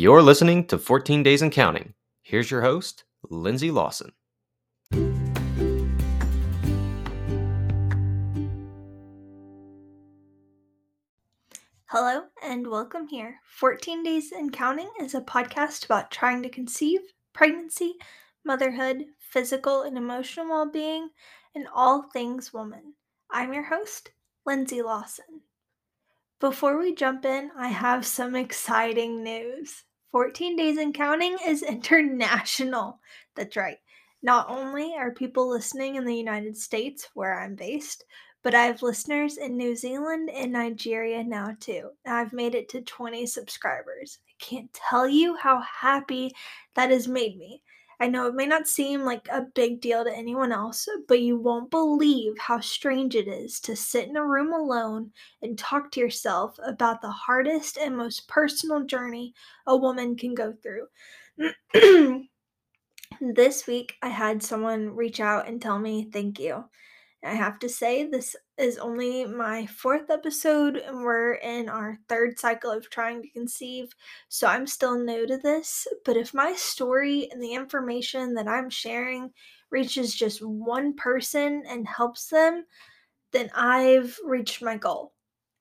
You're listening to 14 Days and Counting. Here's your host, Lindsay Lawson. Hello and welcome here. 14 Days and Counting is a podcast about trying to conceive, pregnancy, motherhood, physical and emotional well being, and all things woman. I'm your host, Lindsay Lawson. Before we jump in, I have some exciting news. 14 Days and Counting is international. That's right. Not only are people listening in the United States, where I'm based, but I have listeners in New Zealand and Nigeria now too. I've made it to 20 subscribers. I can't tell you how happy that has made me. I know it may not seem like a big deal to anyone else, but you won't believe how strange it is to sit in a room alone and talk to yourself about the hardest and most personal journey a woman can go through. this week, I had someone reach out and tell me thank you. I have to say, this is only my fourth episode, and we're in our third cycle of trying to conceive, so I'm still new to this. But if my story and the information that I'm sharing reaches just one person and helps them, then I've reached my goal.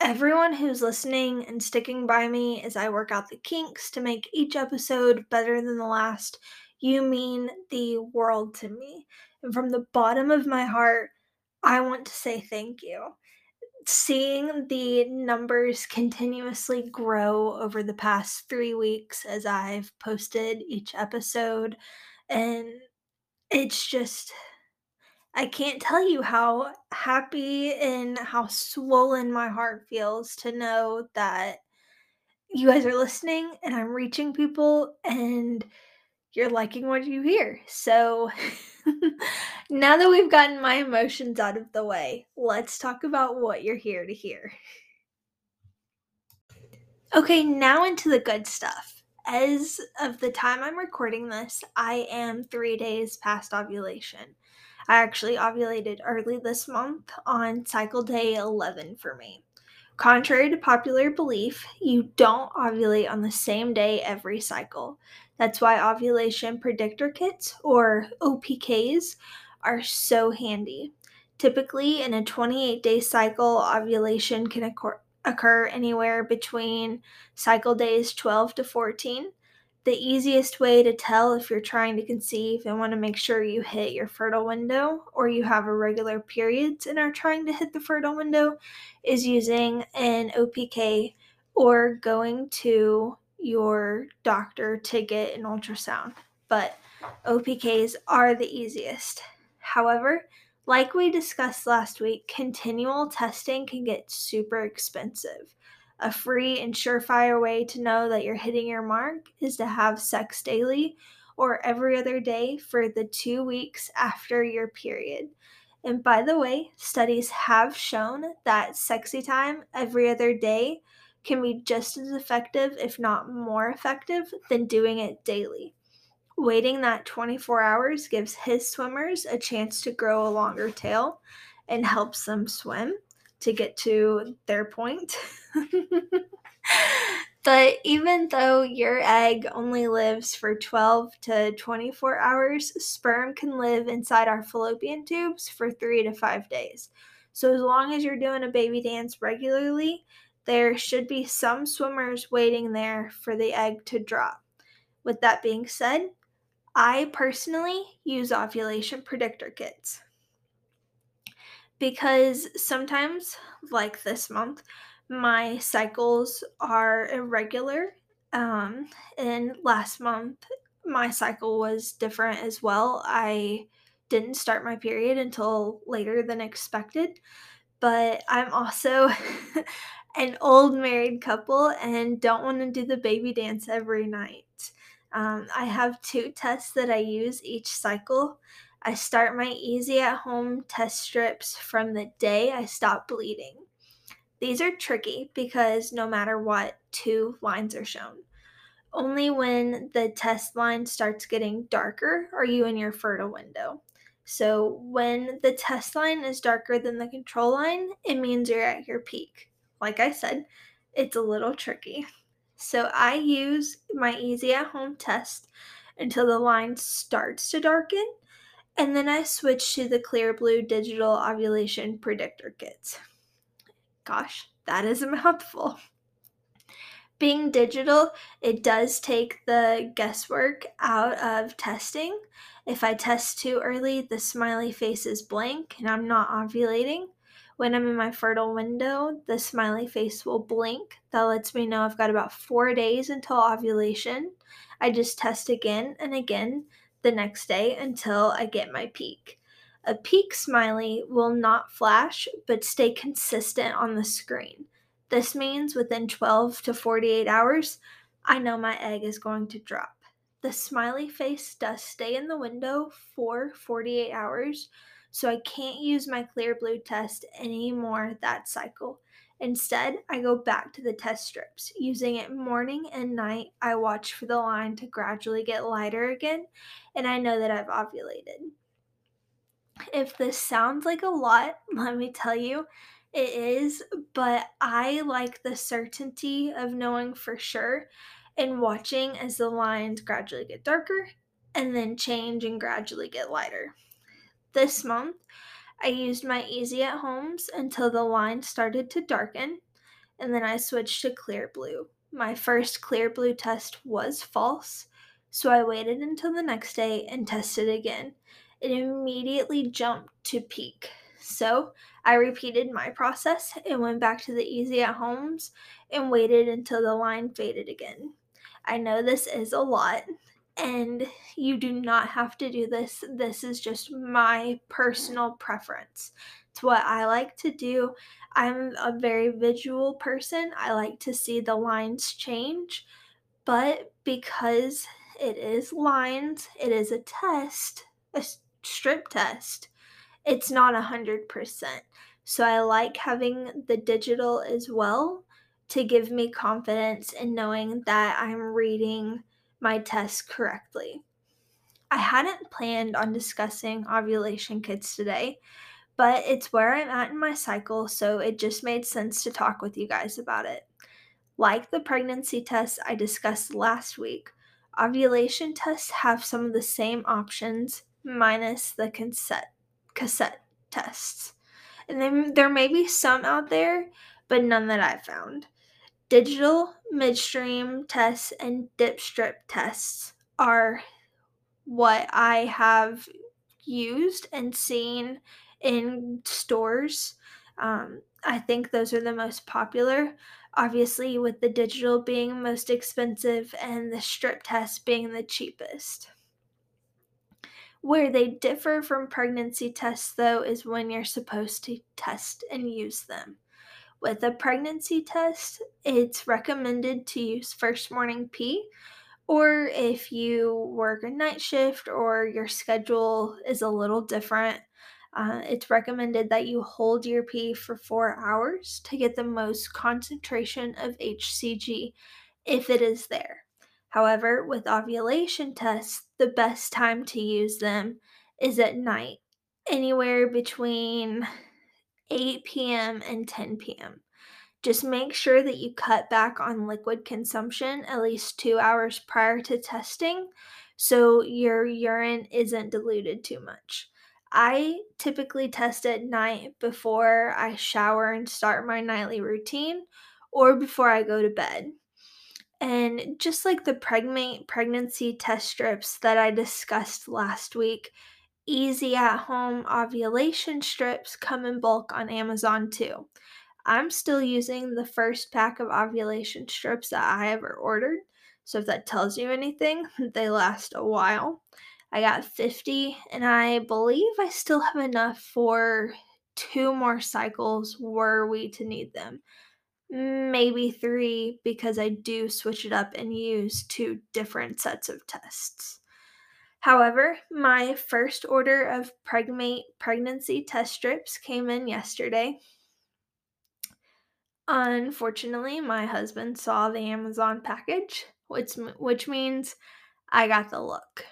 Everyone who's listening and sticking by me as I work out the kinks to make each episode better than the last, you mean the world to me. And from the bottom of my heart, I want to say thank you. Seeing the numbers continuously grow over the past three weeks as I've posted each episode, and it's just, I can't tell you how happy and how swollen my heart feels to know that you guys are listening and I'm reaching people and you're liking what you hear. So now that we've gotten my emotions out of the way, let's talk about what you're here to hear. Okay, now into the good stuff. As of the time I'm recording this, I am three days past ovulation. I actually ovulated early this month on cycle day 11 for me. Contrary to popular belief, you don't ovulate on the same day every cycle. That's why ovulation predictor kits, or OPKs, are so handy. Typically, in a 28 day cycle, ovulation can occur, anywhere between cycle days 12 to 14 the easiest way to tell if you're trying to conceive and want to make sure you hit your fertile window or you have irregular periods and are trying to hit the fertile window is using an OPK or going to your doctor to get an ultrasound. But OPKs are the easiest. However, like we discussed last week, continual testing can get super expensive. A free and surefire way to know that you're hitting your mark is to have sex daily or every other day for the two weeks after your period. And by the way, studies have shown that sexy time every other day can be just as effective, if not more effective, than doing it daily. Waiting that 24 hours gives his swimmers a chance to grow a longer tail and helps them swim to get to their point. but even though your egg only lives for 12 to 24 hours, sperm can live inside our fallopian tubes for three to five days. So, as long as you're doing a baby dance regularly, there should be some swimmers waiting there for the egg to drop. With that being said, I personally use ovulation predictor kits because sometimes, like this month, my cycles are irregular. Um, and last month, my cycle was different as well. I didn't start my period until later than expected, but I'm also an old married couple and don't want to do the baby dance every night. Um, I have two tests that I use each cycle. I start my easy at home test strips from the day I stop bleeding. These are tricky because no matter what, two lines are shown. Only when the test line starts getting darker are you in your fertile window. So when the test line is darker than the control line, it means you're at your peak. Like I said, it's a little tricky. So I use my easy at home test until the line starts to darken, and then I switch to the Clearblue digital ovulation predictor kits. Gosh, that is a mouthful. Being digital, it does take the guesswork out of testing. If I test too early, the smiley face is blank and I'm not ovulating. When I'm in my fertile window, the smiley face will blink. That lets me know I've got about four days until ovulation. I just test again and again the next day until I get my peak. A peak smiley will not flash but stay consistent on the screen. This means within 12 to 48 hours, I know my egg is going to drop. The smiley face does stay in the window for 48 hours, so I can't use my Clearblue test anymore that cycle. Instead, I go back to the test strips. Using it morning and night, I watch for the line to gradually get lighter again, and I know that I've ovulated. If this sounds like a lot, let me tell you, it is, but I like the certainty of knowing for sure and watching as the lines gradually get darker and then change and gradually get lighter. This month, I used my Easy at Homes until the line started to darken, and then I switched to Clearblue. My first Clearblue test was false, so I waited until the next day and tested again. It immediately jumped to peak. So I repeated my process and went back to the Easy at Homes and waited until the line faded again. I know this is a lot, and you do not have to do this. This is just my personal preference. It's what I like to do. I'm a very visual person. I like to see the lines change, but because it is lines, it is a test, a strip test it's not a 100%. So I like having the digital as well to give me confidence in knowing that I'm reading my test correctly. I hadn't planned on discussing ovulation kits today, but it's where I'm at in my cycle, so it just made sense to talk with you guys about it. Like the pregnancy tests I discussed last week, ovulation tests have some of the same options minus the cassette cassette tests. And then there may be some out there, but none that I've found. Digital midstream tests and dip strip tests are what I have used and seen in stores. Um, I think those are the most popular. Obviously, with the digital being most expensive and the strip test being the cheapest. Where they differ from pregnancy tests, though, is when you're supposed to test and use them. With a pregnancy test, it's recommended to use first morning pee, or if you work a night shift or your schedule is a little different, uh, it's recommended that you hold your pee for four hours to get the most concentration of HCG if it is there. However, with ovulation tests, the best time to use them is at night, anywhere between 8 p.m. and 10 p.m. Just make sure that you cut back on liquid consumption at least two hours prior to testing so your urine isn't diluted too much. I typically test at night before I shower and start my nightly routine or before I go to bed. And just like the pregnancy test strips that I discussed last week, easy at home ovulation strips come in bulk on Amazon too. I'm still using the first pack of ovulation strips that I ever ordered. So if that tells you anything, they last a while. I got 50 and I believe I still have enough for two more cycles were we to need them maybe three because I do switch it up and use two different sets of tests. However, my first order of pregnancy test strips came in yesterday. Unfortunately, my husband saw the Amazon package, which which means I got the look.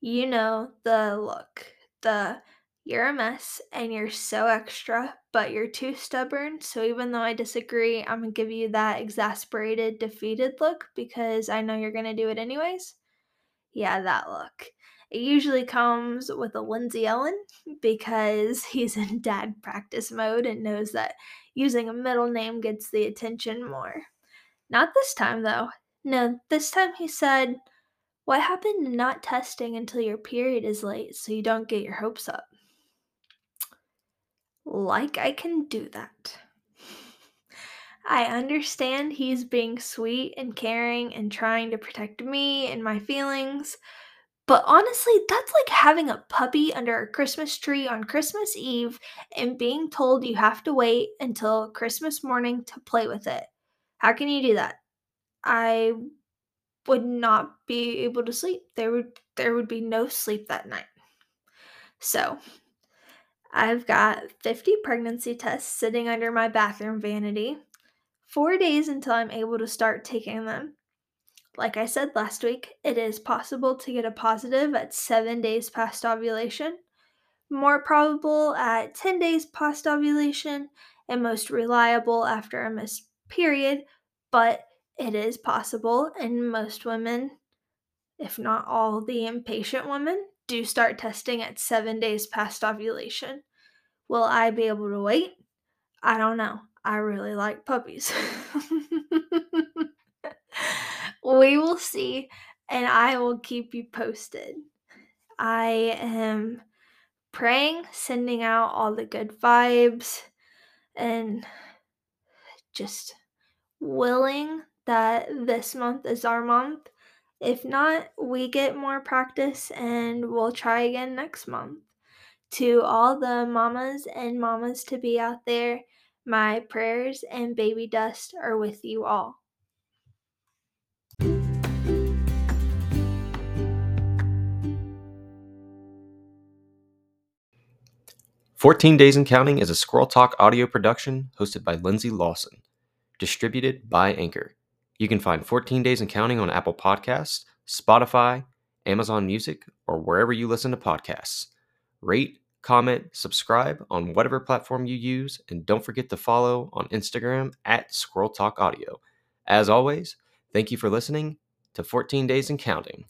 You know the look. The You're a mess and you're so extra, but you're too stubborn. So even though I disagree, I'm going to give you that exasperated, defeated look because I know you're going to do it anyways. Yeah, that look. It usually comes with a Lindsay Ellen because he's in dad practice mode and knows that using a middle name gets the attention more. Not this time, though. No, this time he said, What happened to not testing until your period is late so you don't get your hopes up? Like I can do that. I understand he's being sweet and caring and trying to protect me and my feelings, but honestly, that's like having a puppy under a Christmas tree on Christmas Eve and being told you have to wait until Christmas morning to play with it. How can you do that? I would not be able to sleep. There would there would be no sleep that night. So, I've got 50 pregnancy tests sitting under my bathroom vanity. 4 days until I'm able to start taking them. Like I said last week, it is possible to get a positive at 7 days past ovulation, more probable at 10 days past ovulation, and most reliable after a missed period, but it is possible, and most women, if not all the impatient women, do start testing at seven days past ovulation. Will I be able to wait? I don't know. I really like puppies. we will see, and I will keep you posted. I am praying, sending out all the good vibes, and just willing that this month is our month. If not, we get more practice and we'll try again next month. To all the mamas and mamas to be out there, my prayers and baby dust are with you all. Fourteen Days and Counting is a Squirrel Talk audio production hosted by Lindsay Lawson, distributed by Anchor. You can find 14 Days and Counting on Apple Podcasts, Spotify, Amazon Music, or wherever you listen to podcasts. Rate, comment, subscribe on whatever platform you use, and don't forget to follow on Instagram at Squirrel Talk Audio. As always, thank you for listening to 14 Days and Counting.